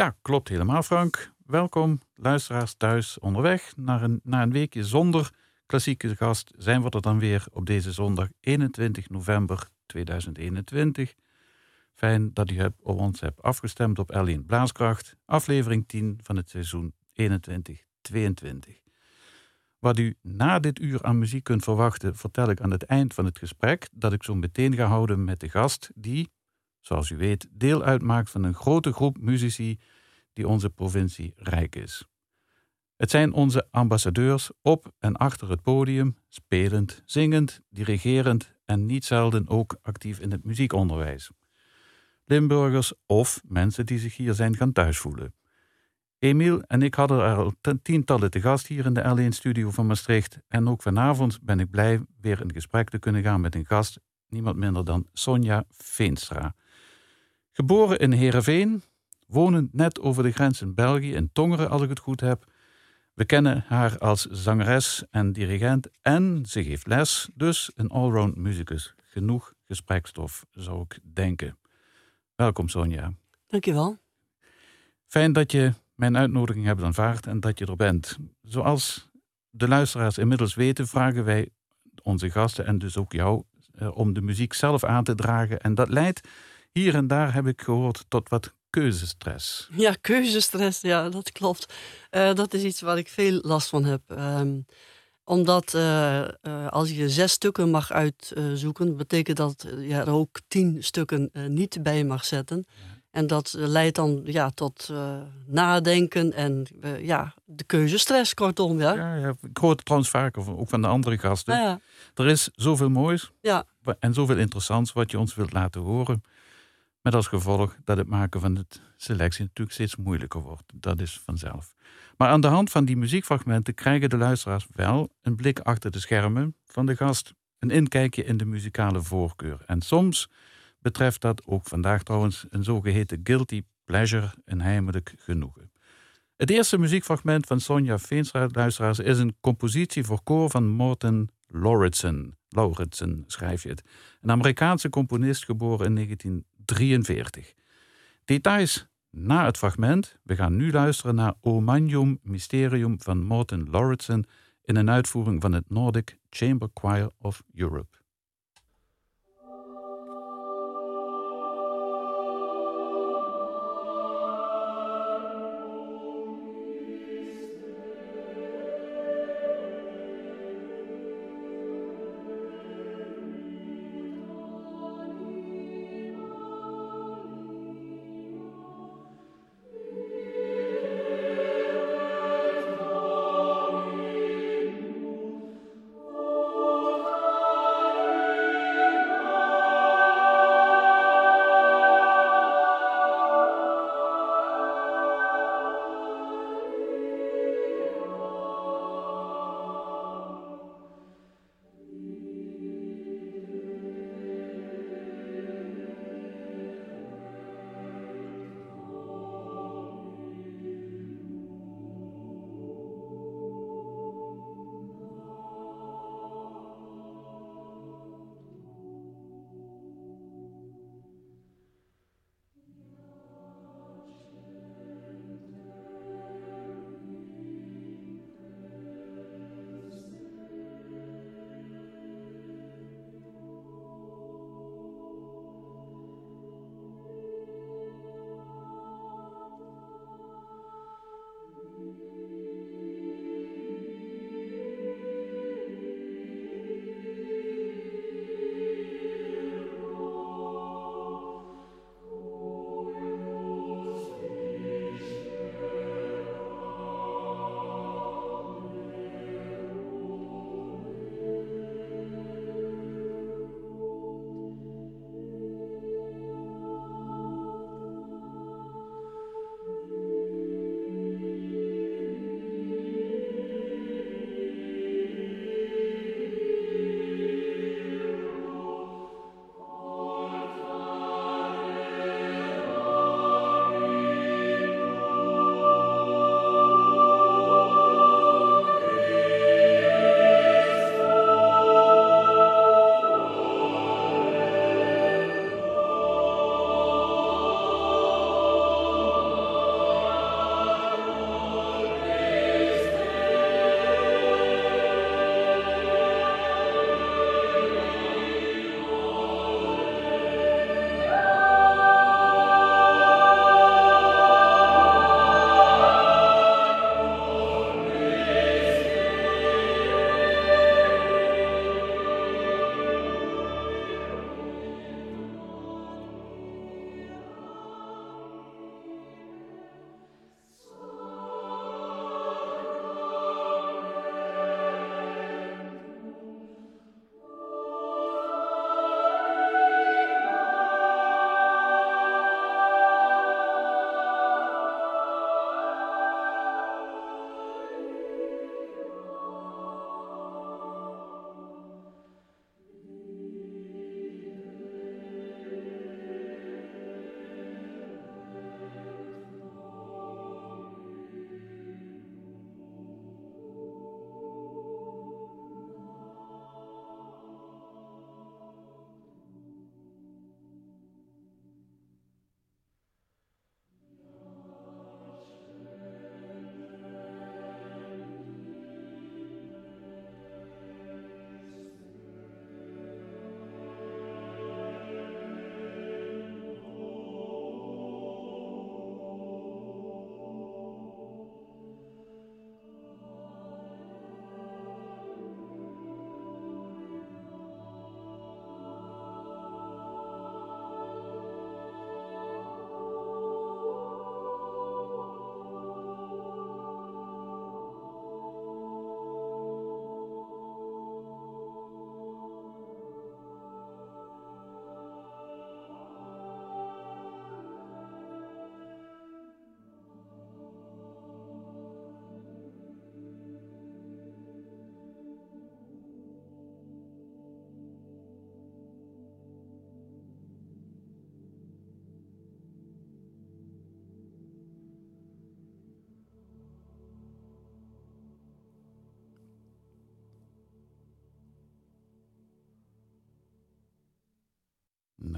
Ja, klopt helemaal, Frank. Welkom, luisteraars thuis onderweg. Na een, een weekje zonder klassieke gast zijn we er dan weer op deze zondag 21 november 2021. Fijn dat u op ons hebt afgestemd op L1 Blaaskracht, aflevering 10 van het seizoen 21-22. Wat u na dit uur aan muziek kunt verwachten, vertel ik aan het eind van het gesprek dat ik zo meteen ga houden met de gast die, zoals u weet, deel uitmaakt van een grote groep muzici die onze provincie rijk is. Het zijn onze ambassadeurs op en achter het podium, spelend, zingend, dirigerend en niet zelden ook actief in het muziekonderwijs. Limburgers of mensen die zich hier zijn gaan thuisvoelen. Emiel en ik hadden er al tientallen te gast hier in de L1-studio van Maastricht. En ook vanavond ben ik blij weer in gesprek te kunnen gaan met een gast, niemand minder dan Sonja Veenstra. Geboren in Heerenveen, wonend net over de grens in België, in Tongeren als ik het goed heb. We kennen haar als zangeres en dirigent en ze geeft les, dus een allround musicus. Genoeg gesprekstof, zou ik denken. Welkom Sonja. Dankjewel. Fijn dat je mijn uitnodiging hebt aanvaard en dat je er bent. Zoals de luisteraars inmiddels weten, vragen wij onze gasten en dus ook jou eh, om de muziek zelf aan te dragen. En dat leidt hier en daar, heb ik gehoord, tot wat keuzestress. Ja, keuzestress, ja, dat klopt. Uh, dat is iets waar ik veel last van heb. Um, omdat uh, uh, als je zes stukken mag uitzoeken, betekent dat je er ook tien stukken niet bij mag zetten. Ja. En dat leidt dan ja, tot nadenken en ja, de keuzestress, kortom. Ja. Ja, ja, ik hoor het trouwens vaker, ook van de andere gasten. Ja, er is zoveel moois ja. en zoveel interessants wat je ons wilt laten horen. Met als gevolg dat het maken van de selectie natuurlijk steeds moeilijker wordt. Dat is vanzelf. Maar aan de hand van die muziekfragmenten krijgen de luisteraars wel een blik achter de schermen van de gast. Een inkijkje in de muzikale voorkeur. En soms betreft dat ook vandaag trouwens een zogeheten guilty pleasure, een heimelijk genoegen. Het eerste muziekfragment van Sonja Veenstra, luisteraars, is een compositie voor koor van Morten Lauritsen. Lauritsen schrijf je het. Een Amerikaanse componist geboren in 1943. Details na het fragment. We gaan nu luisteren naar O Magnum Mysterium van Morten Lauritsen in een uitvoering van het Nordic Chamber Choir of Europe.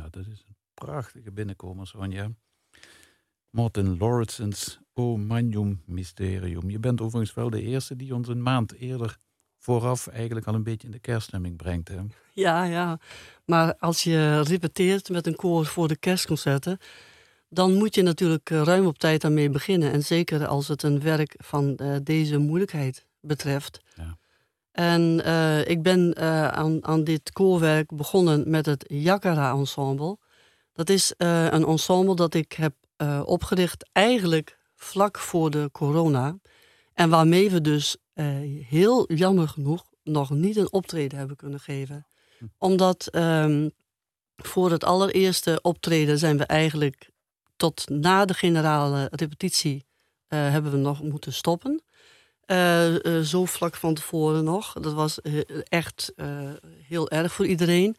Nou, dat is een prachtige binnenkomer, Sonja. Martin Lauritsen's O Magnum Mysterium. Je bent overigens wel de eerste die ons een maand eerder vooraf eigenlijk al een beetje in de kerststemming brengt. Hè? Ja, ja. Maar als je repeteert met een koor voor de kerstconcerten, dan moet je natuurlijk eh, ruim op tijd daarmee beginnen. En zeker als het een werk van uh, deze moeilijkheid betreft. Ja. En uh, ik ben uh, aan, aan dit koorwerk begonnen met het Yakara Ensemble. Dat is uh, een ensemble dat ik heb opgericht eigenlijk vlak voor de corona. En waarmee we dus heel jammer genoeg nog niet een optreden hebben kunnen geven. Hm. Omdat um, voor het allereerste optreden zijn we eigenlijk tot na de generale repetitie hebben we nog moeten stoppen. Uh, uh, zo vlak van tevoren nog. Dat was uh, echt heel erg voor iedereen.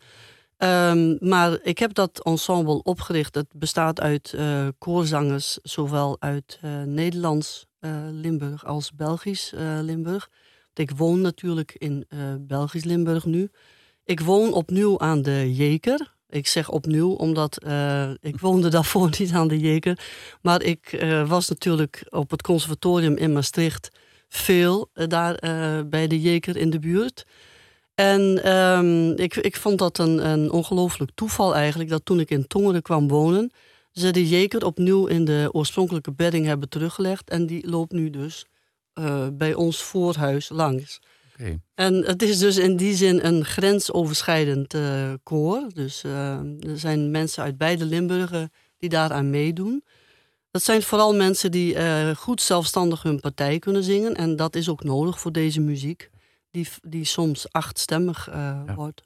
Um, maar ik heb dat ensemble opgericht. Het bestaat uit koorzangers, zowel uit Nederlands Limburg als Belgisch Limburg. Ik woon natuurlijk in Belgisch Limburg nu. Ik woon opnieuw aan de Jeker. Ik zeg opnieuw, omdat ik woonde daarvoor niet aan de Jeker. Maar ik was natuurlijk op het conservatorium in Maastricht veel eh, daar uh, bij de Jeker in de buurt. En um, ik, ik vond dat een, een ongelooflijk toeval eigenlijk, dat toen ik in Tongeren kwam wonen, ze de Jeker opnieuw in de oorspronkelijke bedding hebben teruggelegd. En die loopt nu dus uh, bij ons voorhuis langs. Okay. En het is dus in die zin een grensoverschrijdend uh, koor. Dus er zijn mensen uit beide Limburgen die daaraan meedoen. Dat zijn vooral mensen die uh, goed zelfstandig hun partij kunnen zingen. En dat is ook nodig voor deze muziek, die, die soms achtstemmig uh, ja. wordt.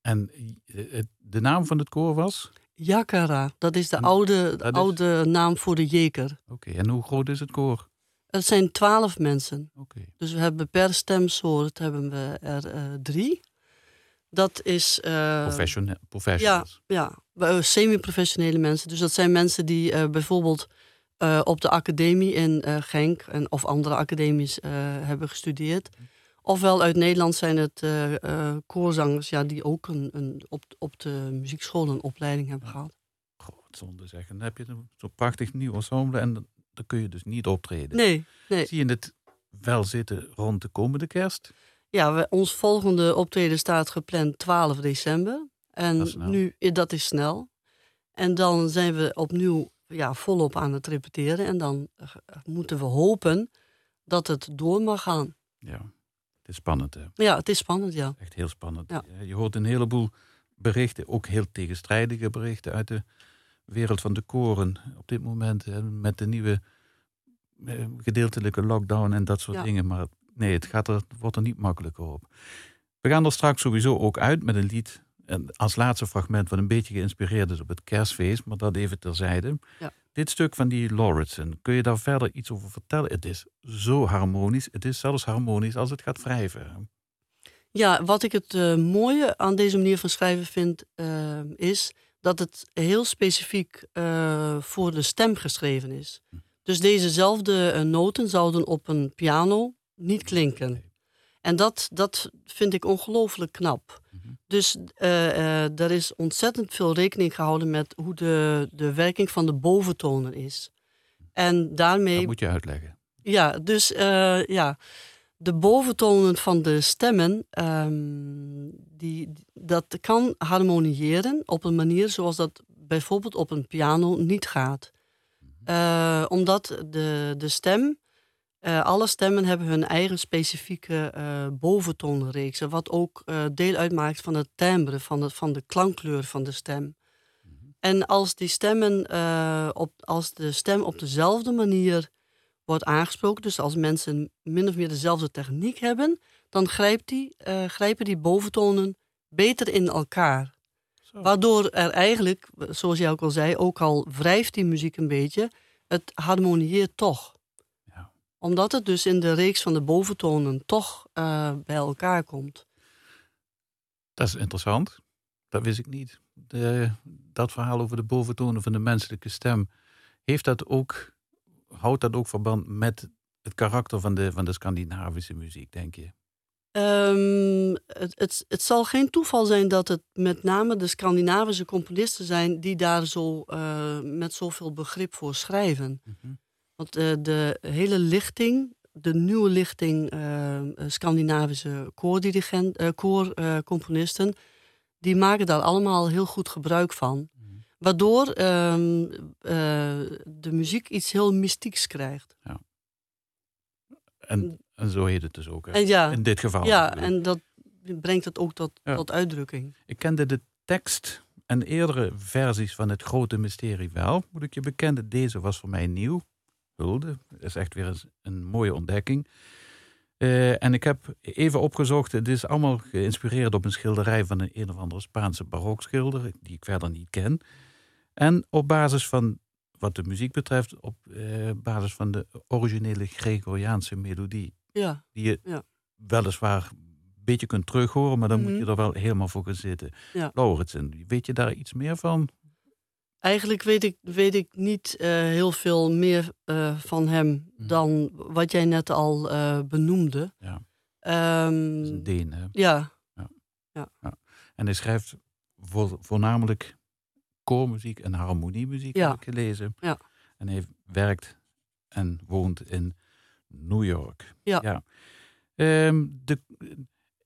En eh, de naam van het koor was? Yakara, dat is de en, oude, oude is... naam voor de jeker. Oké, en hoe groot is het koor? Het zijn twaalf mensen. Oké. Dus we hebben per stemsoort hebben we er uh, drie. Dat is. Uh, professionals. Ja, ja semi-professionele mensen. Dus dat zijn mensen die uh, bijvoorbeeld uh, op de academie in Genk en, of andere academies hebben gestudeerd. Ofwel uit Nederland zijn het koorzangers ja, die ook een, een, op, op de muziekschool een opleiding hebben gehad. Goh, wat zonde zeggen. Dan heb je zo'n prachtig nieuw ensemble en dan, dan kun je dus niet optreden. Nee, nee. Zie je het wel zitten rond de komende kerst? Ja, we, ons volgende optreden staat gepland 12 december. En dat nu, dat is snel. En dan zijn we opnieuw ja, volop aan het repeteren. En dan uh, moeten we hopen dat het door mag gaan. Ja, het is spannend hè? Ja, het is spannend, ja. Echt heel spannend. Ja. Je hoort een heleboel berichten, ook heel tegenstrijdige berichten uit de wereld van de koren op dit moment. Hè, met de nieuwe eh, gedeeltelijke lockdown en dat soort ja. dingen. Maar nee, het, gaat er, wordt er niet makkelijker op. We gaan er straks sowieso ook uit met een lied. En als laatste fragment, wat een beetje geïnspireerd is op het kerstfeest, maar dat even terzijde. Ja. Dit stuk van die Lauritsen, kun je daar verder iets over vertellen? Het is zo harmonisch, het is zelfs harmonisch als het gaat wrijven. Ja, wat ik het uh, mooie aan deze manier van schrijven vind, uh, is dat het heel specifiek uh, voor de stem geschreven is. Hm. Dus dezezelfde noten zouden op een piano niet klinken. En dat, dat vind ik ongelooflijk knap. Mhm. Dus uh, uh, er is ontzettend veel rekening gehouden met hoe de, de werking van de boventonen is. En daarmee. Dat moet je uitleggen. Ja, dus uh, ja, de boventonen van de stemmen, um, die, dat kan harmoniëren op een manier zoals dat bijvoorbeeld op een piano niet gaat. Mhm. omdat de, de stem uh, alle stemmen hebben hun eigen specifieke uh, wat ook uh, deel uitmaakt van het timbre, van de, van de klankkleur van de stem. Mm -hmm. En als die stemmen, op, als de stem op dezelfde manier wordt aangesproken, dus als mensen min of meer dezelfde techniek hebben, dan grijpt die, grijpen die boventonen beter in elkaar. Zo. Waardoor er eigenlijk, zoals jij ook al zei, ook al wrijft die muziek een beetje, het harmonieert toch omdat het dus in de reeks van de boventonen toch uh, bij elkaar komt. Dat is interessant. Dat wist ik niet. De, dat verhaal over de boventonen van de menselijke stem. Heeft dat ook, houdt dat ook verband met het karakter van de, van de Scandinavische muziek, denk je? Ehm, het, het, het zal geen toeval zijn dat het met name de Scandinavische componisten zijn die daar zo uh, met zoveel begrip voor schrijven. Mhm. Want uh, de hele lichting, de nieuwe lichting uh, Scandinavische koordirigent, koorcomponisten, die maken daar allemaal heel goed gebruik van. Mhm. Waardoor ehm, de muziek iets heel mystieks krijgt. En, en zo heet het dus ook. En ja, In dit geval. ja, natuurlijk. en dat brengt het ook tot, Ja. tot uitdrukking. Ik kende de tekst en eerdere versies van het grote mysterie wel, moet ik je bekennen. Deze was voor mij nieuw. Hulde, is echt weer eens een mooie ontdekking. Eh, en ik heb even opgezocht, het is allemaal geïnspireerd op een schilderij van een een of andere Spaanse barokschilder, die ik verder niet ken. En op basis van, wat de muziek betreft, op eh, basis van de originele Gregoriaanse melodie. Ja, Die je Ja. weliswaar een beetje kunt terughoren, maar dan moet Mhm. je er wel helemaal voor gaan zitten. Ja. Lauritsen, weet je daar iets meer van? Eigenlijk weet ik, weet ik niet eh, heel veel meer eh, van hem Mhm. dan wat jij net al eh, benoemde. Ja. Ehm, is een Deen, hè? ja, En hij schrijft voor, voornamelijk koormuziek en harmoniemuziek, Ja. heb ik gelezen. Ja. En hij werkt en woont in New York. Ja. Ehm, de,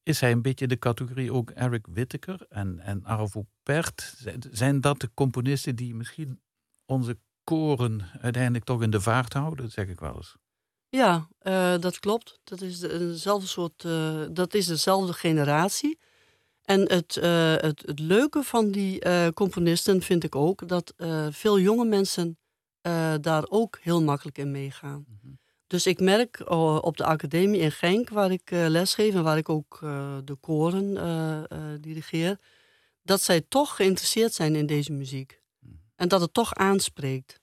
is hij een beetje de categorie ook Eric Whittaker en, en Arvo Pärt? Zijn- dat de componisten die misschien onze koren uiteindelijk toch in de vaart houden? Dat zeg ik wel eens. ja eh, dat klopt. Dat is de, dezelfde soort, eh, dat is dezelfde generatie. En het, eh, het, het leuke van die componisten vind ik ook dat veel jonge mensen daar ook heel makkelijk in meegaan. Mhm. Dus ik merk eh, op de academie in Genk, waar ik eh, lesgeef en waar ik ook eh, de koren dirigeer, dat zij toch geïnteresseerd zijn in deze muziek. Mhm. En dat het toch aanspreekt.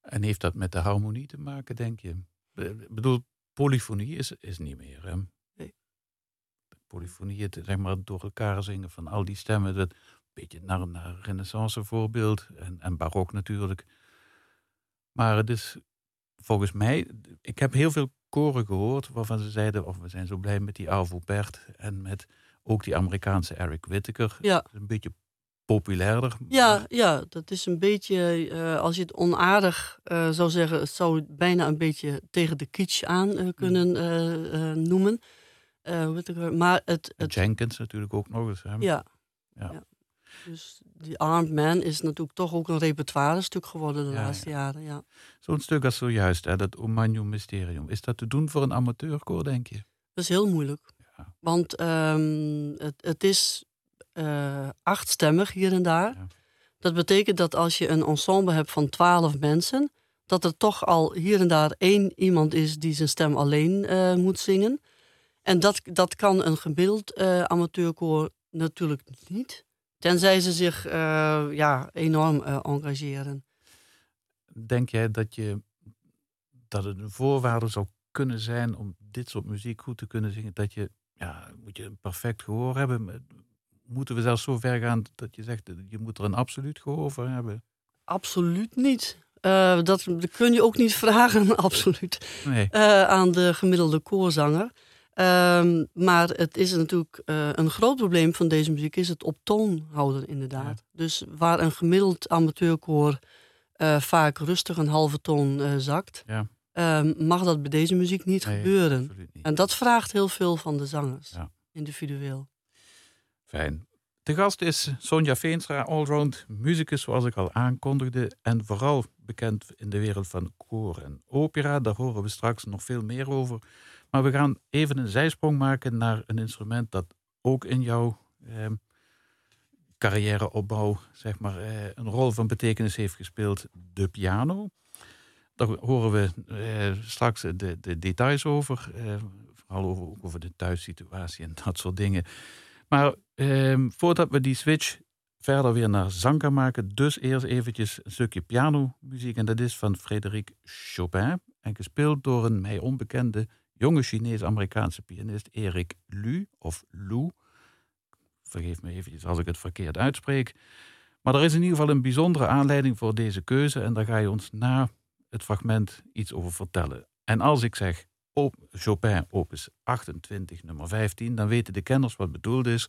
En heeft dat met de harmonie te maken, denk je? Ik bedoel, polyfonie is, is niet meer. Hè? Nee. Polyfonie, het, zeg maar, door elkaar zingen van al die stemmen. Dat een beetje naar, naar renaissance voorbeeld. En, en barok natuurlijk. Maar het is volgens mij... Ik heb heel veel koren gehoord waarvan ze zeiden... of we zijn zo blij met die Arvo Pärt en met ook die Amerikaanse Eric Whittaker. Ja. Een beetje populairder. Ja, ja dat is een beetje, eh, als je het onaardig eh, zou zeggen, het zou bijna een beetje tegen de kitsch aan eh, kunnen eh, eh, noemen. Whittaker. maar het, het Jenkins natuurlijk ook nog eens. Hè? ja. Ja. ja. Dus die Armed Man is natuurlijk toch ook een repertoire stuk geworden de Ja, laatste jaren. Ja. Zo'n stuk als zojuist, hè, dat Omagno Mysterium. Is dat te doen voor een amateurkoor, denk je? Dat is heel moeilijk. Ja. Want ehm, het, het is eh, achtstemmig hier en daar. Dat betekent dat als je een ensemble hebt van twaalf mensen, dat er toch al hier en daar één iemand is die zijn stem alleen eh, moet zingen. En dat, dat kan een gemiddeld eh, amateurkoor natuurlijk niet. Tenzij ze zich eh, ja, enorm eh, engageren. Denk jij dat, je, dat het een voorwaarde zou kunnen zijn om dit soort muziek goed te kunnen zingen? Dat je, ja, moet je een perfect gehoor hebben? Moeten we zelfs zo ver gaan dat je zegt, je moet er een absoluut gehoor voor hebben? Absoluut niet. Eh, dat, dat kun je ook niet vragen, absoluut. Nee. eh, aan de gemiddelde koorzanger. Ehm, maar het is natuurlijk eh, een groot probleem van deze muziek, is het op toon houden, inderdaad. Dus waar een gemiddeld amateurkoor eh, vaak rustig een halve toon eh, zakt, Ja. ehm, mag dat bij deze muziek niet Nee, gebeuren. Niet. En dat vraagt heel veel van de zangers, Ja. individueel. Fijn. De gast is Sonja Veenstra, allround musicus zoals ik al aankondigde. En vooral bekend in de wereld van koor en opera. Daar horen we straks nog veel meer over. Maar we gaan even een zijsprong maken naar een instrument dat ook in jouw eh, carrièreopbouw zeg maar, eh, een rol van betekenis heeft gespeeld. De piano. Daar horen we eh, straks de, de details over. eh, vooral over, ook over de thuissituatie en dat soort dingen. Maar ehm, voordat we die switch verder weer naar zang gaan maken, dus eerst eventjes een stukje pianomuziek. En dat is van Frédéric Chopin. En gespeeld door een mij onbekende jonge Chinees-Amerikaanse pianist Erik Lu, of Lu. Vergeef me eventjes als ik het verkeerd uitspreek. Maar er is in ieder geval een bijzondere aanleiding voor deze keuze. En daar ga je ons na het fragment iets over vertellen. En als ik zeg Chopin opus 28 nummer 15, dan weten de kenners wat bedoeld is,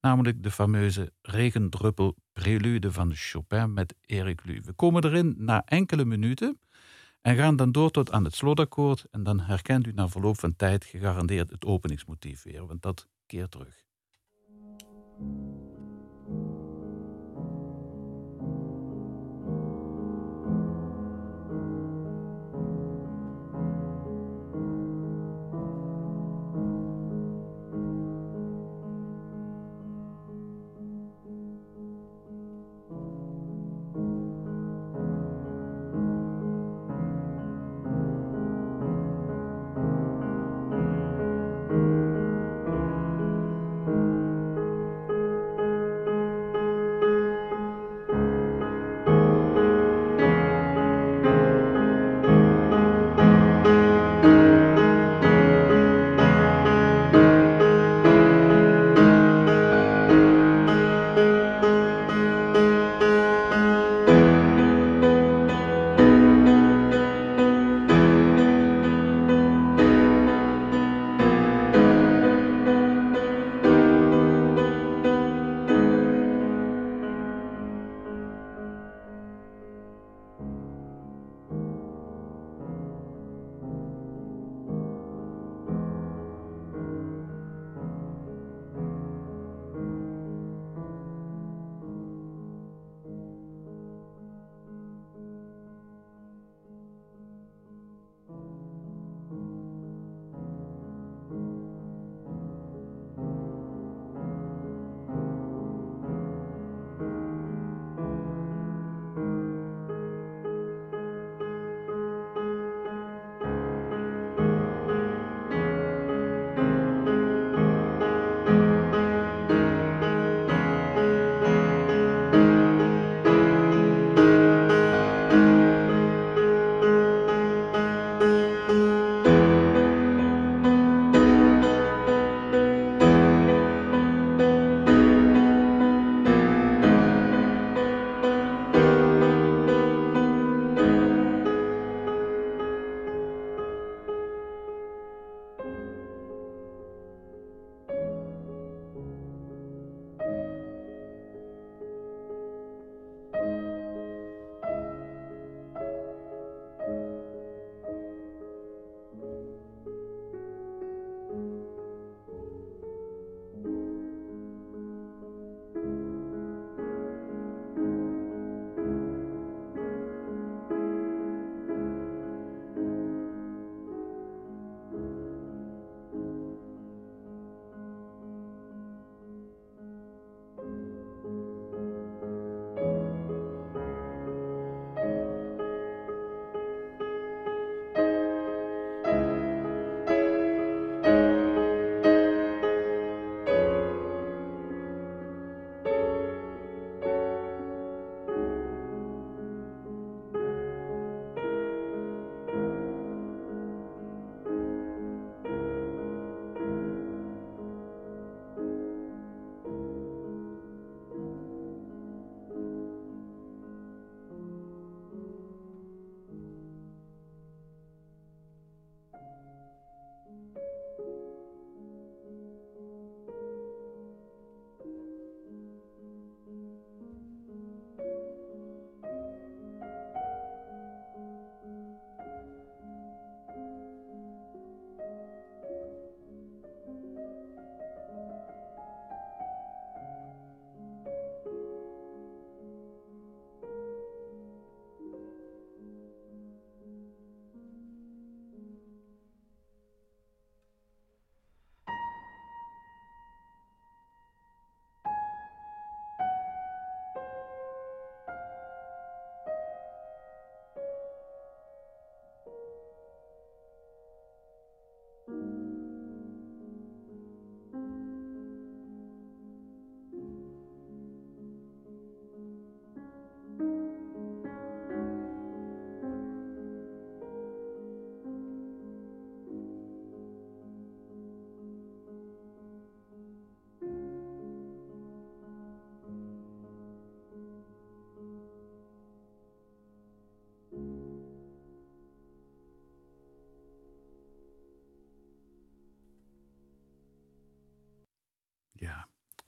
namelijk de fameuze regendruppel prelude van Chopin met Erik Lu. We komen erin na enkele minuten en gaan dan door tot aan het slotakkoord en dan herkent u na verloop van tijd gegarandeerd het openingsmotief weer, want dat keert terug.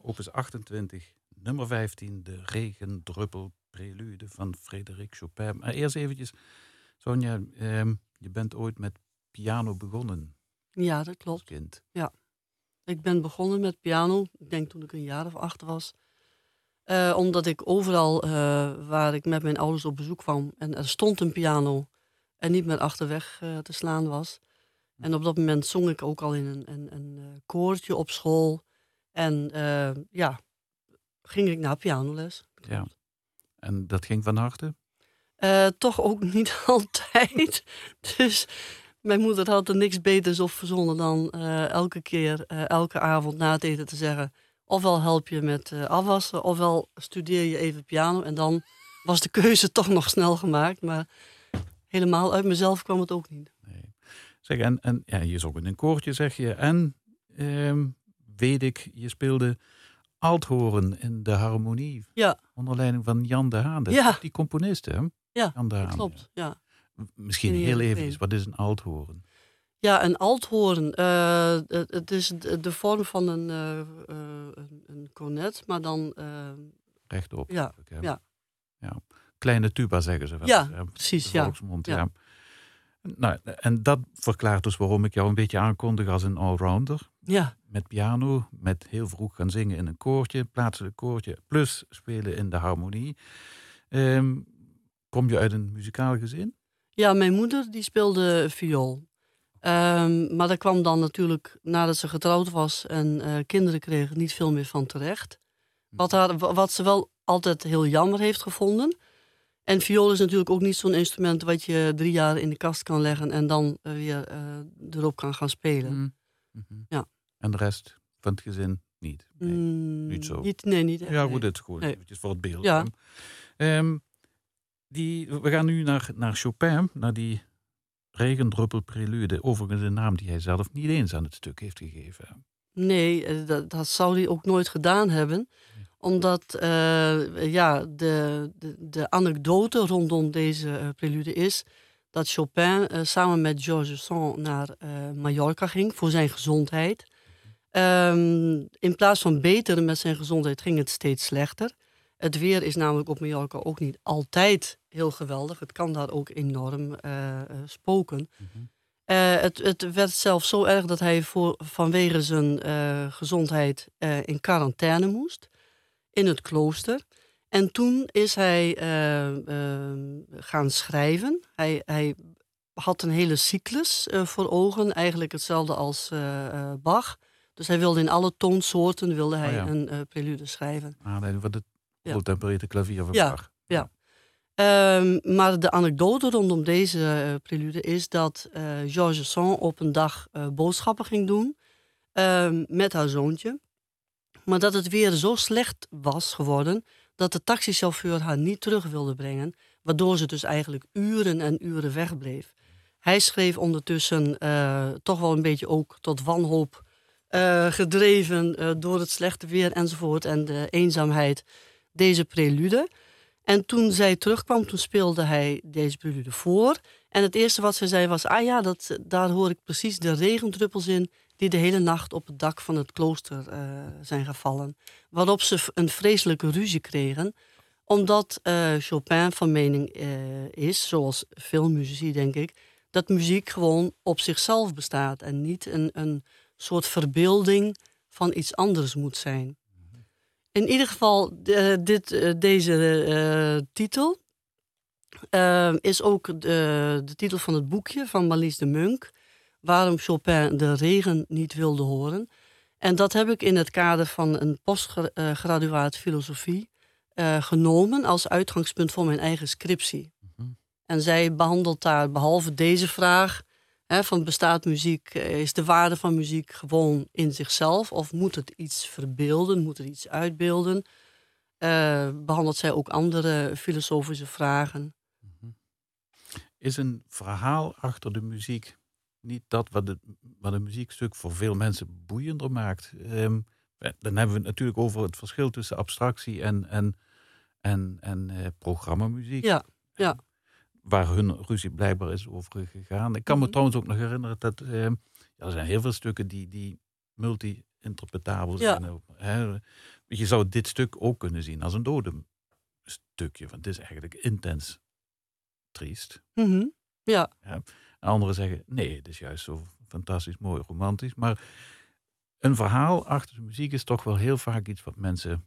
Opus 28, nummer 15, de regendruppel prelude van Frédéric Chopin. Maar eerst eventjes, Sonja, ehm, je bent ooit met piano begonnen. Ja, dat klopt. Kind. Ja. Ik ben begonnen met piano, ik denk toen ik een jaar of acht was. Uh, omdat ik overal uh, waar ik met mijn ouders op bezoek kwam en er stond een piano en niet meer achterweg uh, te slaan was. En op dat moment zong ik ook al in een, een, een koortje op school. En ja, ging ik naar pianoles. Ja. En dat ging van harte? toch ook niet altijd. dus mijn moeder had er niks beters op verzonnen dan elke keer, elke avond na het eten te zeggen Ofwel help je met afwassen, ofwel studeer je even piano. En dan was de keuze toch nog snel gemaakt. Maar helemaal uit mezelf kwam het ook niet. Nee. Zeg, en, en ja, je zong in een koortje, zeg je. En ehm, weet ik, je speelde althoren in de harmonie. Ja. Onder leiding van Jan de Haan. Ja. Die componist, hè? Ja, Jan de Haan, klopt. Ja. Misschien heel even, wat is een althoren? Ja, een althoorn. Uh, het, is de, vorm van een, uh, een, een, cornet, maar dan... Rechtop. Ja, ja. ja. Kleine tuba zeggen ze wel. Ja, precies. Ja. ja. Nou, en dat verklaart dus waarom ik jou een beetje aankondig als een allrounder. Ja. Met piano, met heel vroeg gaan zingen in een koortje, plaatselijk koortje, plus spelen in de harmonie. Um, kom je uit een muzikaal gezin? Ja, mijn moeder die speelde viool. Um, maar daar kwam dan natuurlijk, nadat ze getrouwd was en uh, kinderen kreeg, niet veel meer van terecht. Wat, haar, wat ze wel altijd heel jammer heeft gevonden. En viool is natuurlijk ook niet zo'n instrument wat je drie jaar in de kast kan leggen en dan uh, weer uh, erop kan gaan spelen. Mm -hmm. Ja. En de rest van het gezin niet? Nee, mm, niet zo. Niet, nee, niet echt, Ja, goed, het goed. Nee. Eventjes voor het beeld. Ja. Um, die, we gaan nu naar, naar Chopin, naar die Regendruppelprelude, overigens een naam die hij zelf niet eens aan het stuk heeft gegeven. Nee, eh, dat, dat zou hij ook nooit gedaan hebben. Omdat uh, ja, de, de, de, anekdote rondom deze uh, prelude is dat Chopin uh, samen met Georges Sand naar Mallorca ging voor zijn gezondheid. Um, in plaats van beter met zijn gezondheid ging het steeds slechter. Het weer is namelijk op Mallorca ook niet altijd heel geweldig. Het kan daar ook enorm uh, spoken. Mhm. uh, het, het, werd zelfs zo erg dat hij voor, vanwege zijn gezondheid in quarantaine moest. In het klooster. En toen is hij gaan schrijven. Hij, hij, had een hele cyclus voor ogen. Eigenlijk hetzelfde als Bach. Dus hij wilde in alle toonsoorten wilde hij oh ja. een prelude schrijven. Ah, nee, wat het Goed klavier van ja, Ja. Um, maar de anekdote rondom deze prelude is dat Georges Sand op een dag boodschappen ging doen um, met haar zoontje. Maar dat het weer zo slecht was geworden dat de taxichauffeur haar niet terug wilde brengen. Waardoor ze dus eigenlijk uren en uren wegbleef. Hij schreef ondertussen toch wel een beetje ook tot wanhoop gedreven door het slechte weer enzovoort en de eenzaamheid deze prelude. En toen zij terugkwam, toen speelde hij deze prelude voor. En het eerste wat ze zei was: Ah ja, dat, daar hoor ik precies de regendruppels in. Die de hele nacht op het dak van het klooster uh, zijn gevallen. Waarop ze een vreselijke ruzie kregen. Omdat uh, Chopin van mening uh, is, zoals veel muzici denk ik. dat muziek gewoon op zichzelf bestaat. en niet een, een soort verbeelding van iets anders moet zijn. In ieder geval, dit, eh, deze titel is ook de, de, titel van het boekje van Marlies de Munk. Waarom Chopin de regen niet wilde horen. En dat heb ik in het kader van een postgraduaat filosofie genomen als uitgangspunt voor mijn eigen scriptie. Mhm. En zij behandelt daar behalve deze vraag van bestaat muziek, eh, is de waarde van muziek gewoon in zichzelf? Of moet het iets verbeelden, moet het iets uitbeelden? Uh, behandelt zij ook andere filosofische vragen? Mhm. Is een verhaal achter de muziek niet dat wat, het, wat een muziekstuk voor veel mensen boeiender maakt? Um, dan hebben we het natuurlijk over het verschil tussen abstractie en, en, en, en uh, programmamuziek. Ja, ja waar hun ruzie blijkbaar is over gegaan. Ik kan me mhm. trouwens ook nog herinneren dat uh, ja, er zijn heel veel stukken die, die multi interpretabel Ja. zijn. Hè. Je zou dit stuk ook kunnen zien als een dode stukje, want het is eigenlijk intens triest. Mhm. Ja, En anderen zeggen, nee, het is juist zo fantastisch mooi, romantisch. Maar een verhaal achter de muziek is toch wel heel vaak iets wat mensen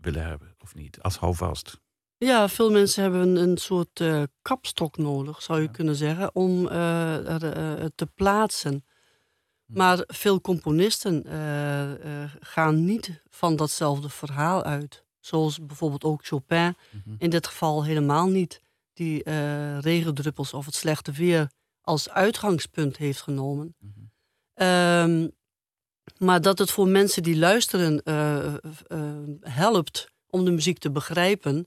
willen hebben, of niet? Als houvast. Ja, veel mensen hebben een, een soort eh, kapstok nodig, zou je Ja. kunnen zeggen, om eh, eh, het te plaatsen. Hm. Maar veel componisten gaan niet van datzelfde verhaal uit. Zoals bijvoorbeeld ook Chopin, Mhm. in dit geval helemaal niet. Die regendruppels of het slechte weer als uitgangspunt heeft genomen. Mhm. Ehm, maar dat het voor mensen die luisteren eh, eh, helpt om de muziek te begrijpen.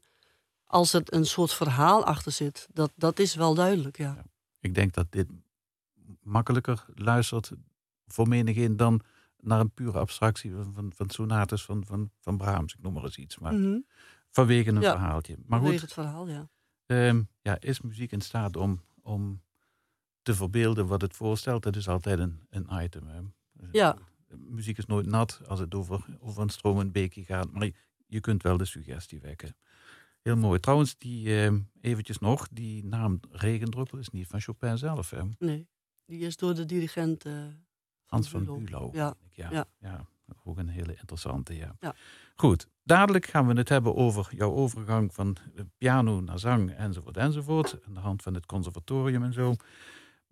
Als er een soort verhaal achter zit, dat, dat is wel duidelijk, ja. Ik denk dat dit makkelijker luistert voor menigeen dan naar een pure abstractie van, van, van sonates van, van, van Brahms. Ik noem maar eens iets, maar Mhm. vanwege een Ja. verhaaltje. Maar Vanwege goed, het verhaal, ja. ehm, ja, is muziek in staat om, om te verbeelden wat het voorstelt? Dat is altijd een, een item. Hè. Ja. Muziek is nooit nat als het over, over een stromend beekje gaat, maar je, je kunt wel de suggestie wekken. Heel mooi. Trouwens, die ehm, eventjes nog, die naam Regendruppel is niet van Chopin zelf. Hè? Nee, die is door de dirigent eh, Hans van. Bülow. Ja. Ja, ja. ja. ook een hele interessante, ja. Ja. Goed, dadelijk gaan we het hebben over jouw overgang van eh, piano naar zang enzovoort enzovoort. Aan de hand van het conservatorium en zo.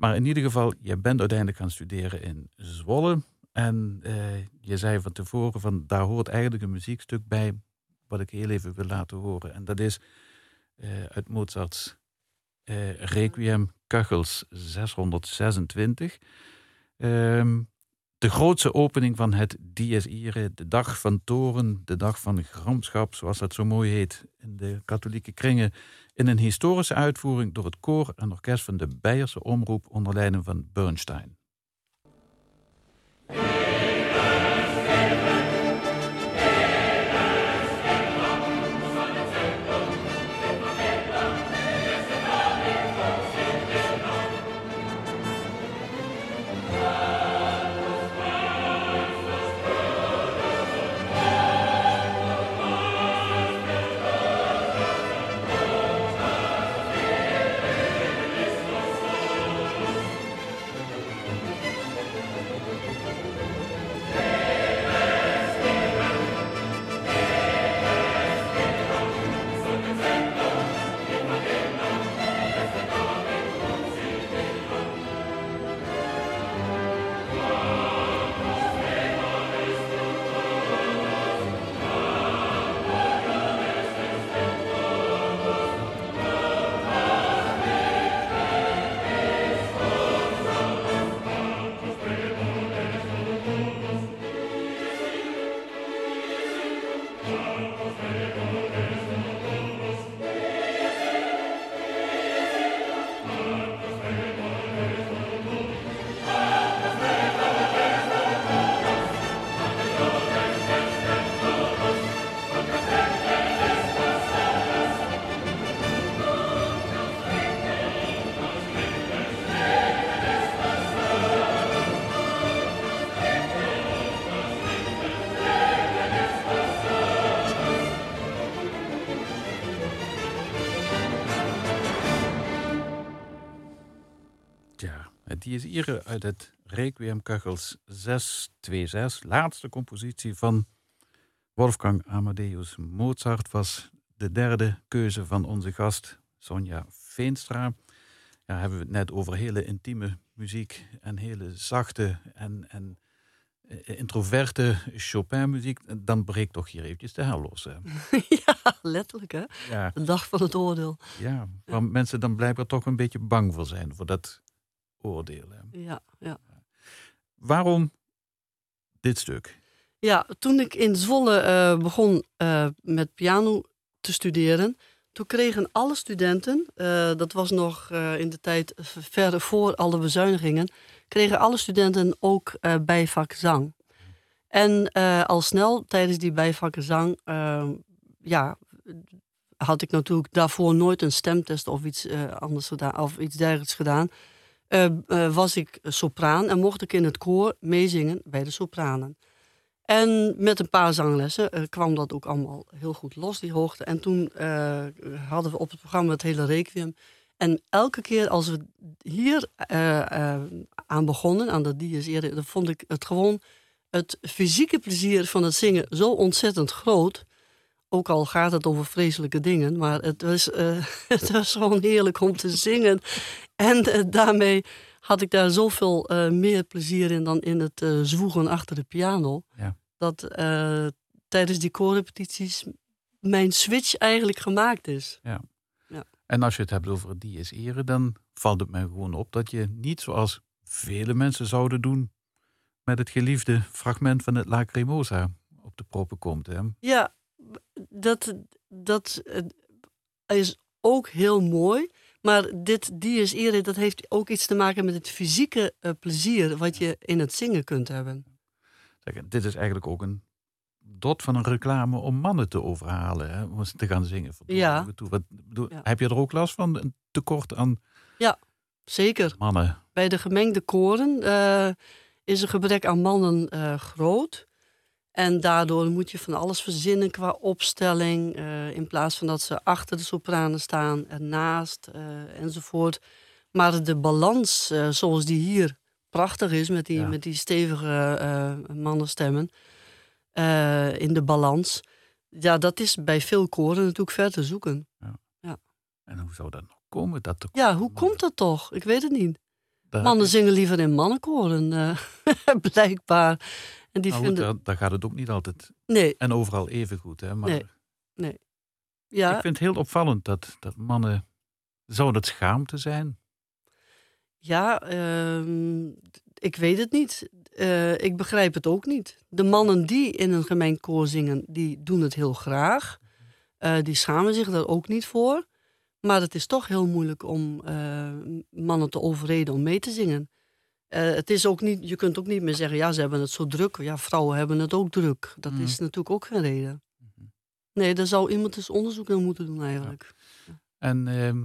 Maar in ieder geval, je bent uiteindelijk gaan studeren in Zwolle. En eh, je zei van tevoren van daar hoort eigenlijk een muziekstuk bij wat ik heel even wil laten horen. En dat is eh, uit Mozarts eh, Requiem Kachels 626. Ehm, de grootste opening van het Dies Irae, de dag van toren, de dag van gramschap, zoals dat zo mooi heet in de katholieke kringen, in een historische uitvoering door het koor en orkest van de Beierse Omroep onder leiding van Bernstein. Tja, het Dies Irae uit het Requiem Kachels 626, laatste compositie van Wolfgang Amadeus Mozart, was de derde keuze van onze gast Sonja Veenstra. Ja, hebben we het net over hele intieme muziek en hele zachte en, en eh, introverte Chopin-muziek. Dan breekt toch hier eventjes de hel los. Hè? ja, letterlijk hè. Ja, De dag van het oordeel. ja, waar mensen dan blijkbaar toch een beetje bang voor zijn, voor dat oordeel. Hè? Ja, ja. Waarom dit stuk? Ja, toen ik in Zwolle eh, begon eh, met piano te studeren, toen kregen alle studenten, eh, dat was nog in de tijd ver voor alle bezuinigingen, kregen alle studenten ook bijvak zang. En al snel tijdens die bijvakken zang, eh, ja, had ik natuurlijk daarvoor nooit een stemtest of iets anders gedaan of iets dergelijks gedaan. Eh, eh, was ik sopraan en mocht ik in het koor meezingen bij de sopranen. En met een paar zanglessen eh, kwam dat ook allemaal heel goed los, die hoogte. En toen hadden we op het programma het hele requiem. En elke keer als we hier aan begonnen, aan de dies dan vond ik het gewoon het fysieke plezier van het zingen zo ontzettend groot. Ook al gaat het over vreselijke dingen, maar het was, het was gewoon heerlijk om te zingen. En daarmee had ik daar zoveel uh, meer plezier in dan in het zwoegen achter de piano. Ja. Dat tijdens die koorrepetities mijn switch eigenlijk gemaakt is. Ja. Ja. En als je het hebt over dies ere, dan valt het mij gewoon op dat je niet zoals vele mensen zouden doen met het geliefde fragment van het Lacrimosa op de proppen komt. Hè? Ja, dat, dat is ook heel mooi. Maar dit dies ere, dat heeft ook iets te maken met het fysieke uh, plezier wat je in het zingen kunt hebben. Dit is eigenlijk ook een dot van een reclame om mannen te overhalen, hè, om te gaan zingen. Ja. Wat, bedoel, ja. Heb je er ook last van, een tekort aan ja, zeker. mannen? Bij de gemengde koren uh, is een gebrek aan mannen uh, groot. En daardoor moet je van alles verzinnen qua opstelling. Uh, in plaats van dat ze achter de sopranen staan, ernaast uh, enzovoort. Maar de balans, uh, zoals die hier prachtig is met die, Ja. met die stevige mannenstemmen in de balans. Ja, dat is bij veel koren natuurlijk ver te zoeken. En hoe zou dat nog komen? Dat Ja, hoe komt dat toch? Ik weet het niet. Mannen zingen liever in mannenkoren, eh, blijkbaar. En die Nou vinden... daar, gaat het ook niet altijd Nee, en overal even goed. Hè? Maar Nee. ja. ik vind het heel opvallend dat, dat mannen. Zou dat schaamte zijn? Ja, ehm, ik weet het niet. Eh, ik begrijp het ook niet. De mannen die in een gemengd koor zingen, die doen het heel graag. Eh, die schamen zich daar ook niet voor. Maar het is toch heel moeilijk om eh, mannen te overreden om mee te zingen. Eh, het is ook niet, je kunt ook niet meer zeggen, ja, ze hebben het zo druk. Ja, vrouwen hebben het ook druk. Dat Mhm. is natuurlijk ook geen reden. Mhm. Nee, daar zou iemand eens onderzoek naar moeten doen eigenlijk. En ehm,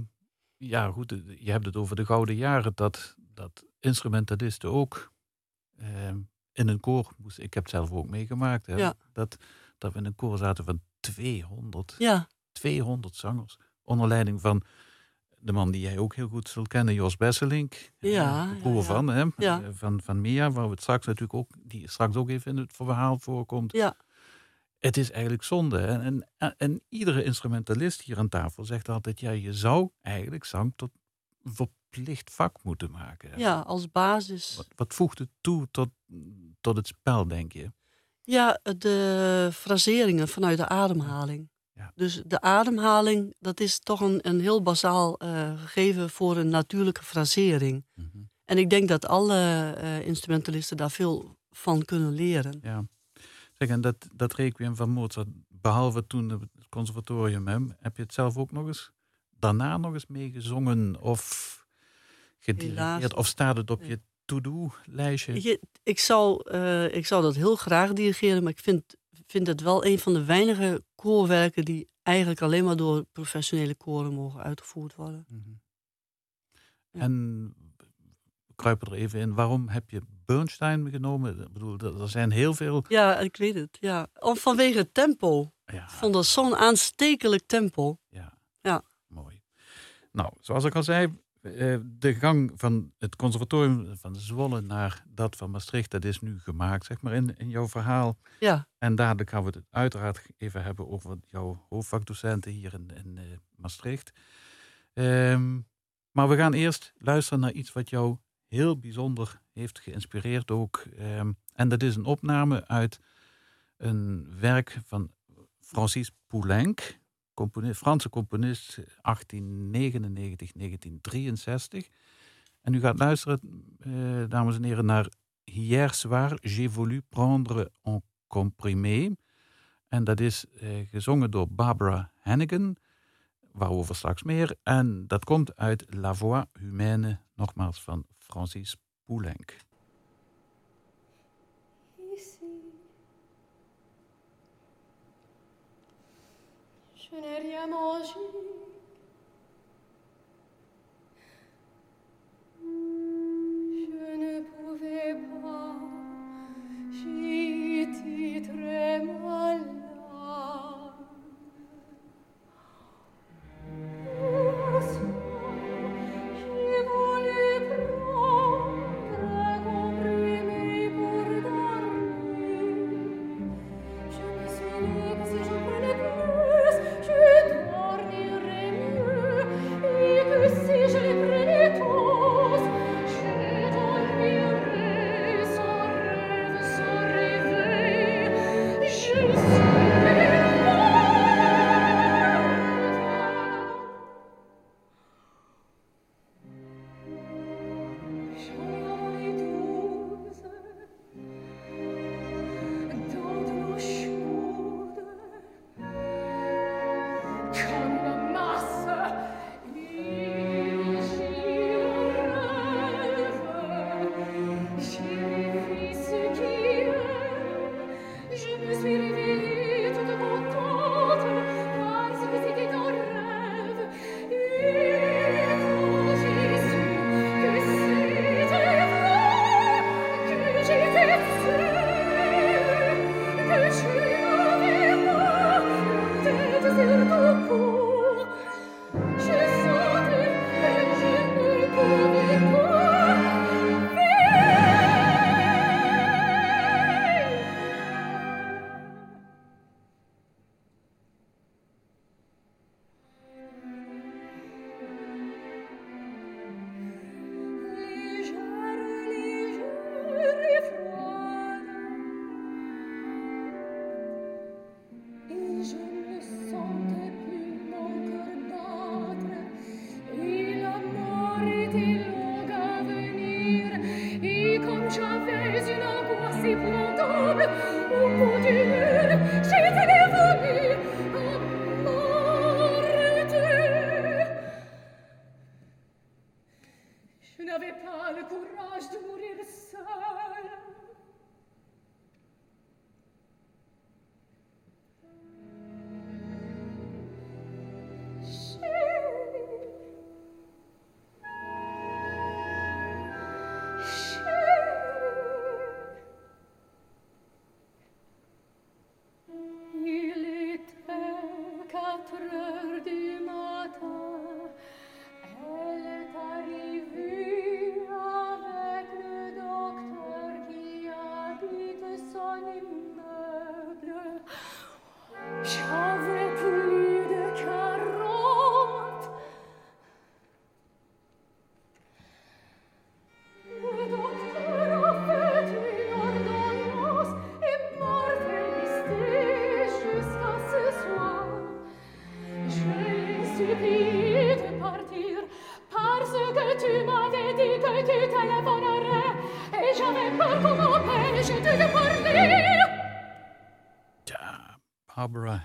ja, goed, je hebt het over de gouden jaren. Dat, dat instrumentalisten ook ehm, in een koor moesten. Ik heb het zelf ook meegemaakt. Hè, Ja. dat, dat we in een koor zaten van 200, Ja, 200 zangers. Onder leiding van de man die jij ook heel goed zult kennen, Jos Besselink. Ja, de ja, broer ja. van, Ja. eh, van, van Mia, waar we het straks natuurlijk ook, die straks ook even in het verhaal voorkomt. ja, Het is eigenlijk zonde. En, en, en iedere instrumentalist hier aan tafel zegt altijd: ja, je zou eigenlijk zang tot een verplicht vak moeten maken. ja, als basis. Wat, wat voegt het toe tot, tot het spel, denk je? Ja, de fraseringen vanuit de ademhaling. Ja. Dus de ademhaling, dat is toch een, een heel bazaal eh, gegeven voor een natuurlijke frasering. En ik denk dat alle eh, instrumentalisten daar veel van kunnen leren. Ja. Zeg, en dat, dat requiem van Mozart, behalve toen het conservatorium, hè, heb je het zelf ook nog eens daarna nog eens meegezongen of gedirigeerd? Of staat het op je to-do-lijstje? Je, ik, zou, eh, ik zou dat heel graag dirigeren, maar ik vind, vind het wel een van de weinige koorwerken die eigenlijk alleen maar door professionele koren mogen uitgevoerd worden. Mhm. Ja. En we kruipen er even in. Waarom heb je Bernstein genomen? Ik bedoel, er zijn heel veel. Ja, ik weet het. Ja. Vanwege het tempo. Ja, Ik vond dat zo'n aanstekelijk tempo. ja. Ja. mooi. Nou, zoals ik al zei, de gang van het conservatorium van Zwolle naar dat van Maastricht, dat is nu gemaakt, zeg maar, in, in jouw verhaal. Ja, En dadelijk gaan we het uiteraard even hebben over jouw hoofdvakdocenten hier in, in eh, Maastricht. Ehm, maar we gaan eerst luisteren naar iets wat jou heel bijzonder heeft geïnspireerd ook. Ehm, en dat is een opname uit een werk van Francis Poulenc, componist, Franse componist 1899-1963. En u gaat luisteren, eh, dames en heren, naar Hier soir, j'ai voulu prendre en comprimé. En dat is eh, gezongen door Barbara Hannigan, waarover straks meer. En dat komt uit La Voix Humaine, nogmaals van Francis Poulenc. Je n'ai rien mangé. Je ne pouvais pas. J'étais très mal.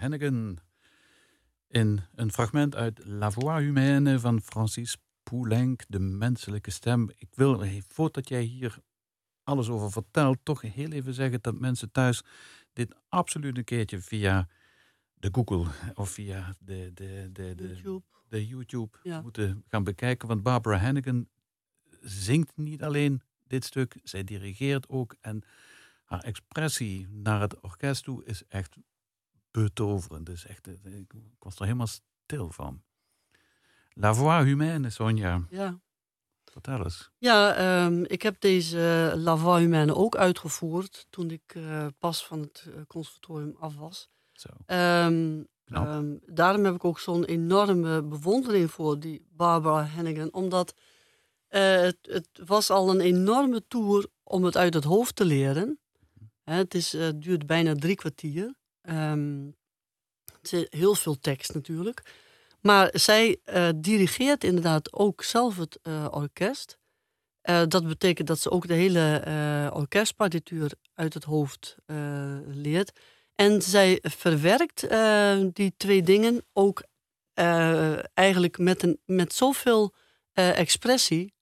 Hannigan. In een fragment uit La Voix Humaine van Francis Poulenc, De Menselijke Stem. Ik wil, voordat jij hier alles over vertelt, toch heel even zeggen dat mensen thuis dit absoluut een keertje via de Google of via de, de, de, de, YouTube. de YouTube Ja. moeten gaan bekijken. Want Barbara Hannigan zingt niet alleen dit stuk, zij dirigeert ook. En haar expressie naar het orkest toe is echt betoverend. Dus echt, eh, ik was er helemaal stil van. La Voix Humaine, Sonja, Ja. vertel eens. Ja, ehm, ik heb deze La Voix Humaine ook uitgevoerd toen ik eh, pas van het eh, conservatorium af was. Zo. Ehm, ehm, daarom heb ik ook zo'n enorme bewondering voor die Barbara Hannigan. Omdat het, het was al een enorme tour om het uit het hoofd te leren. Hè, het is, duurt bijna drie kwartier. Het is heel veel tekst natuurlijk. Maar zij eh, dirigeert inderdaad ook zelf het eh, orkest. Eh, dat betekent dat ze ook de hele orkestpartituur uit het hoofd leert. En zij verwerkt die twee dingen ook eigenlijk met, een, met zoveel expressie.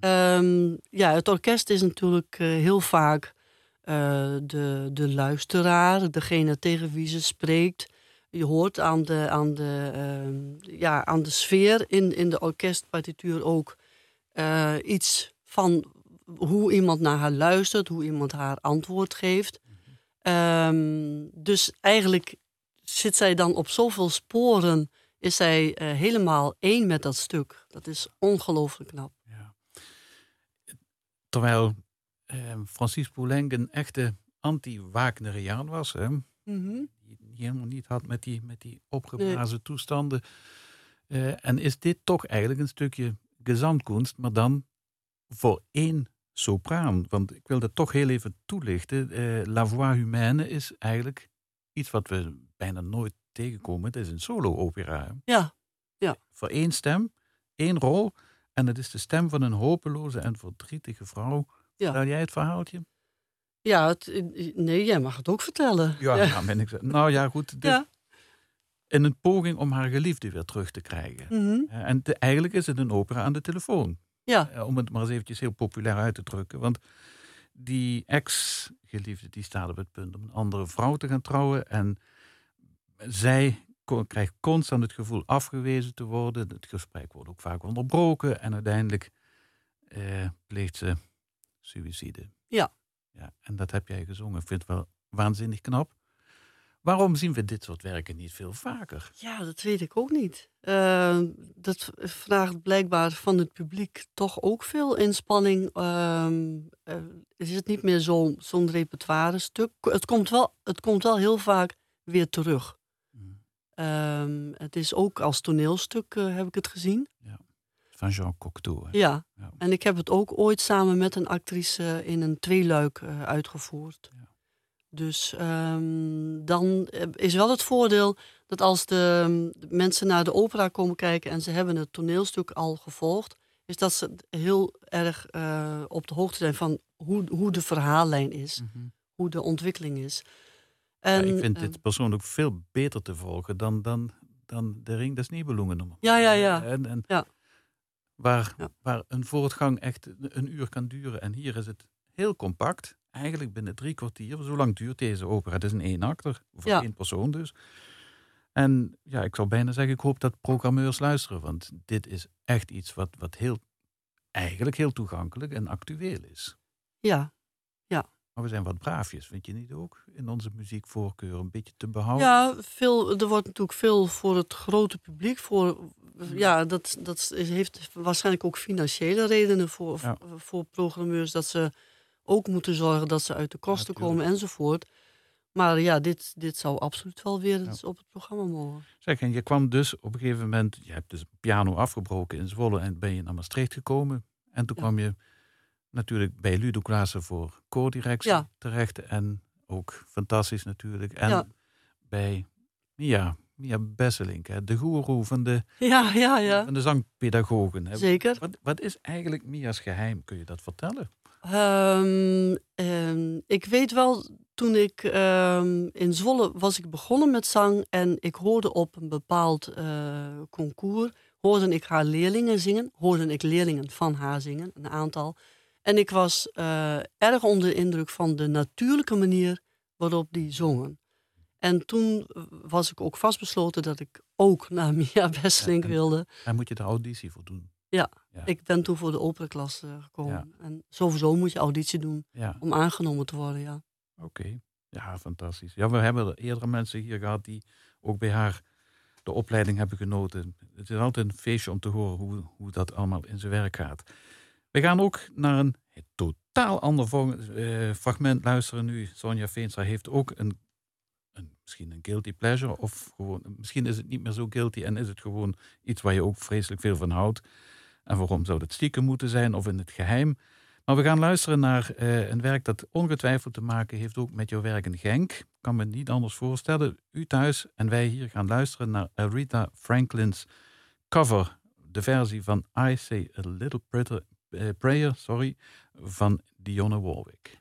Ehm, ja, het orkest is natuurlijk heel vaak eh, de, de luisteraar, degene tegen wie ze spreekt. Je hoort aan de, aan de, ehm, ja, aan de sfeer in, in de orkestpartituur ook eh, iets van hoe iemand naar haar luistert, hoe iemand haar antwoord geeft. Ehm, dus eigenlijk zit zij dan op zoveel sporen, is zij eh, helemaal één met dat stuk. Dat is ongelooflijk knap. Ja. Terwijl Francis Poulenc een echte anti-Wagneriaan was. Hè? die die helemaal niet had met die, met die opgeblazen toestanden. Eh, en is dit toch eigenlijk een stukje gezandkunst, maar dan voor één sopraan? Want ik wil dat toch heel even toelichten. Eh, La Voix Humaine is eigenlijk iets wat we bijna nooit tegenkomen. Het is een solo-opera. hè. Ja, Voor één stem, één rol. En het is de stem van een hopeloze en verdrietige vrouw. Ja. Vertel jij het verhaaltje? ja het, nee, jij mag het ook vertellen. Ja, nou, ben ik, nou ja, goed. dit- Ja. In een poging om haar geliefde weer terug te krijgen. Mhm. En te- eigenlijk is het een opera aan de telefoon. ja. Eh, Om het maar eens eventjes heel populair uit te drukken. Want die ex-geliefde die staat op het punt om een andere vrouw te gaan trouwen. En zij krijgt constant het gevoel afgewezen te worden. Het gesprek wordt ook vaak onderbroken. En uiteindelijk eh, pleegt ze suïcide. Ja. ja. En dat heb jij gezongen. Ik vind het wel waanzinnig knap. Waarom zien we dit soort werken niet veel vaker? Ja, dat weet ik ook niet. Eh, dat vraagt blijkbaar van het publiek toch ook veel inspanning. Ehm, eh, is het niet meer zo- zo'n repertoire stuk? Het komt, wel, het komt wel heel vaak weer terug. Mm. Ehm, het is ook als toneelstuk, eh, heb ik het gezien. Van Jean Cocteau. Ja. Ja. En ik heb het ook ooit samen met een actrice in een tweeluik eh, uitgevoerd. Ja. Dus ehm, dan eh, is wel het voordeel dat als de, de mensen naar de opera komen kijken en ze hebben het toneelstuk al gevolgd, is dat ze heel erg eh, op de hoogte zijn van hoe, hoe de verhaallijn is, Mhm. hoe de ontwikkeling is. Ja, En, ik vind dit persoonlijk veel beter te volgen dan, dan, dan de Ring des Nibelungen. Ja, ja, ja. En, en Ja. Waar, Ja. waar een voortgang echt een uur kan duren. En hier is het heel compact. Eigenlijk binnen drie kwartier. Zo lang duurt deze opera. Het is een één-akter. Voor Ja. één persoon dus. En ja, ik zou bijna zeggen, ik hoop dat programmeurs luisteren. Want dit is echt iets wat, wat heel, eigenlijk heel toegankelijk en actueel is. Ja, Maar we zijn wat braafjes, vind je niet ook? In onze muziekvoorkeur een beetje te behouden. ja veel, er wordt natuurlijk veel voor het grote publiek. Voor, ja, dat, dat heeft waarschijnlijk ook financiële redenen voor, Ja. voor programmeurs. Dat ze ook moeten zorgen dat ze uit de kosten komen enzovoort. Maar ja, dit, dit zou absoluut wel weer Ja. eens op het programma mogen. Zeg, en je kwam dus op een gegeven moment, je hebt dus piano afgebroken in Zwolle en ben je naar Maastricht gekomen. En toen kwam je natuurlijk bij Ludo Klaassen voor koordirectie Ja. terecht. En ook fantastisch natuurlijk. En Ja. bij Mia, Mia Besselink, hè, de goeroe van de, Ja, ja, ja. van de zangpedagogen. hè. Zeker. Wat, wat is eigenlijk Mia's geheim? Kun je dat vertellen? Ehm, ehm, ik weet wel, toen ik ehm, in Zwolle was ik begonnen met zang en ik hoorde op een bepaald eh, concours, hoorde ik haar leerlingen zingen, hoorde ik leerlingen van haar zingen, een aantal. En ik was eh, erg onder de indruk van de natuurlijke manier waarop die zongen. En toen eh, was ik ook vastbesloten dat ik ook naar Mia Besselink en- wilde. Daar moet je de auditie voor doen. Ik ben toen voor de operaklas eh, gekomen. Ja. En sowieso moet je auditie doen Ja, om aangenomen te worden, ja. oké. Ja, fantastisch. Ja, we hebben er eerdere mensen hier gehad die ook bij haar de opleiding hebben genoten. Het is altijd een feestje om te horen hoe, hoe dat allemaal in zijn werk gaat. We gaan ook naar een totaal ander eh, fragment luisteren nu. Sonja Veenstra heeft ook een, een, misschien een guilty pleasure. Of gewoon, misschien is het niet meer zo guilty en is het gewoon iets waar je ook vreselijk veel van houdt. En waarom zou dat stiekem moeten zijn of in het geheim? Maar we gaan luisteren naar eh, een werk dat ongetwijfeld te maken heeft ook met jouw werk in Genk. Kan me niet anders voorstellen. U thuis en wij hier gaan luisteren naar Aretha Franklin's cover. De versie van I Say a Little eh, prayer sorry, van Dionne Warwick.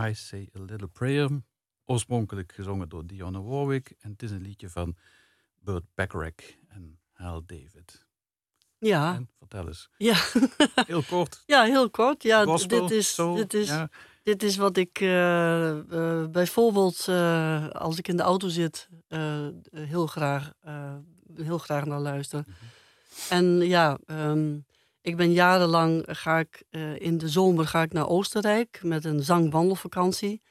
I Say a Little Prayer. Oorspronkelijk gezongen door Dionne Warwick. En het is een liedje van Burt Bacharach en Hal David. Ja, En vertel eens, ja. heel kort. ja heel kort. Ja, gospel, dit, is, soul, dit, is, ja. dit is wat ik eh, eh, bijvoorbeeld eh, als ik in de auto zit heel, graag, heel graag naar luister. En ja, ehm, ik ben jarenlang ga ik eh, in de zomer ga ik naar Oostenrijk met een zangwandelvakantie.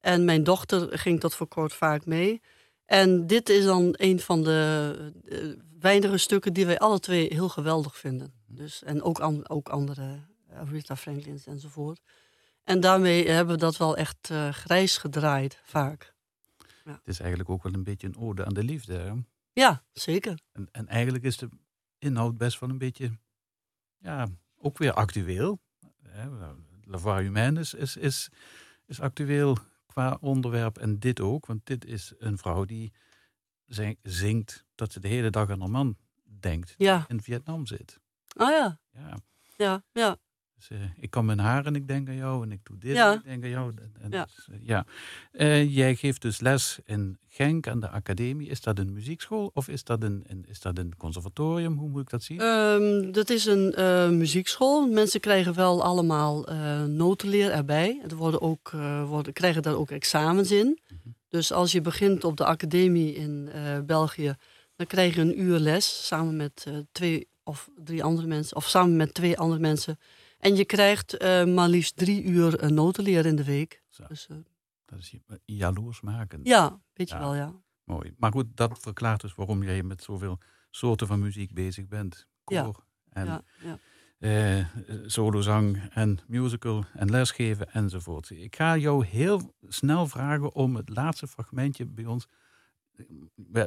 En mijn dochter ging tot voor kort vaak mee. En dit is dan een van de eh, weinige stukken die wij alle twee heel geweldig vinden. Dus, en ook, an, ook andere, eh, Aretha Franklin's enzovoort. En daarmee hebben we dat wel echt eh, grijs gedraaid, vaak. Het is eigenlijk ook wel een beetje een ode aan de liefde. Hè? Ja, zeker. En, en eigenlijk is de inhoud best wel een beetje, ja, ook weer actueel. Hè? La Voix Humaine is, is, is, is actueel qua onderwerp en dit ook. Want dit is een vrouw die zing- zingt dat ze de hele dag aan haar man denkt. die Ja. In Vietnam zit. Ah ja, Ja. ja, ja. Dus, eh, ik kan mijn haar en ik denk aan jou en ik doe dit Ja. en ik denk aan jou. En, Ja. dus, eh, ja. Eh, jij geeft dus les in Genk aan de academie. Is dat een muziekschool of is dat een, een- is dat een conservatorium? Hoe moet ik dat zien? Ehm, dat is een muziekschool. Mensen krijgen wel allemaal notenleer erbij. Er worden ook, worden, krijgen daar ook examens in. Dus als je begint op de academie in België, dan krijg je een uur les samen met twee of drie andere mensen, of samen met twee andere mensen. En je krijgt eh, maar liefst drie uur eh, notenleer in de week. Zo. Dus, eh, Dat is jaloersmakend. ja, weet je Ja. wel, ja. Mooi. Maar goed, dat verklaart dus waarom jij met zoveel soorten van muziek bezig bent. Ja. Koor en ja, ja. solozang en musical en lesgeven enzovoort. Ik ga jou heel snel vragen om het laatste fragmentje bij ons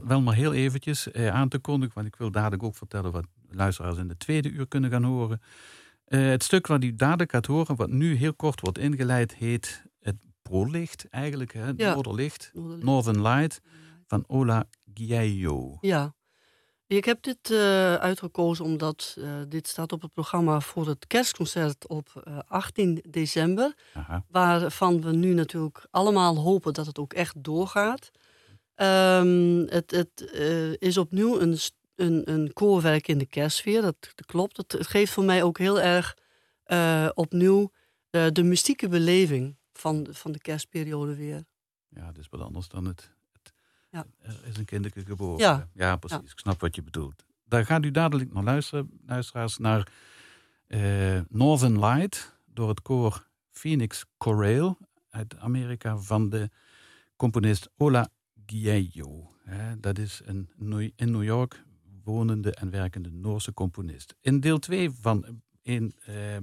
wel maar heel eventjes aan te kondigen, want ik wil dadelijk ook vertellen wat luisteraars in de tweede uur kunnen gaan horen. Eh, het stuk wat u dadelijk gaat horen, wat nu heel kort wordt ingeleid, heet het prolicht eigenlijk, hè, Ja. noorderlicht, Noorderlicht. Northern Light van Ola Gieyo. Ja. Ik heb dit eh, uitgekozen omdat eh, dit staat op het programma voor het kerstconcert op eh, 18 december. Aha. Waarvan we nu natuurlijk allemaal hopen dat het ook echt doorgaat. Ehm, het het is opnieuw een, een, een koorwerk in de kerstsfeer, dat, dat klopt. Het, het geeft voor mij ook heel erg eh, opnieuw eh, de mystieke beleving van, van de kerstperiode weer. Ja, het is wat anders dan het. het Ja. Er is een kinderke geboren. Ja. ja precies. Ik snap wat je bedoelt. Daar gaat u dadelijk naar luisteren, luisteraars, naar eh, Northern Light door het koor Phoenix Chorale uit Amerika van de componist Ola. Hè, Dat is in New York wonende en werkende Noorse componist. In deel 2 van in eh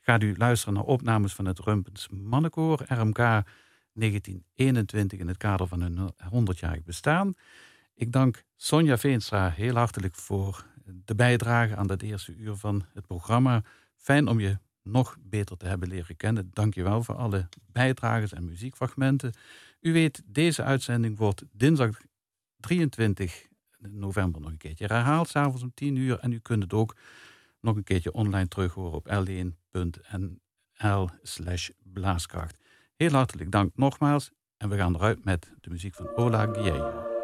gaat u luisteren naar opnames van het Rumpens Mannenkoor, RMK 1921 in het kader van hun 100-jarig bestaan. Ik dank Sonja Veenstra heel hartelijk voor de bijdrage aan dat eerste uur van het programma. Fijn om je nog beter te hebben leren kennen. Dank je wel voor alle bijdrages en muziekfragmenten. U weet, deze uitzending wordt dinsdag 23 november nog een keertje herhaald, s'avonds om 10 uur. En u kunt het ook nog een keertje online terug horen op l1.nl slash blaaskracht. Heel hartelijk dank nogmaals en we gaan eruit met de muziek van Ola Guillermo.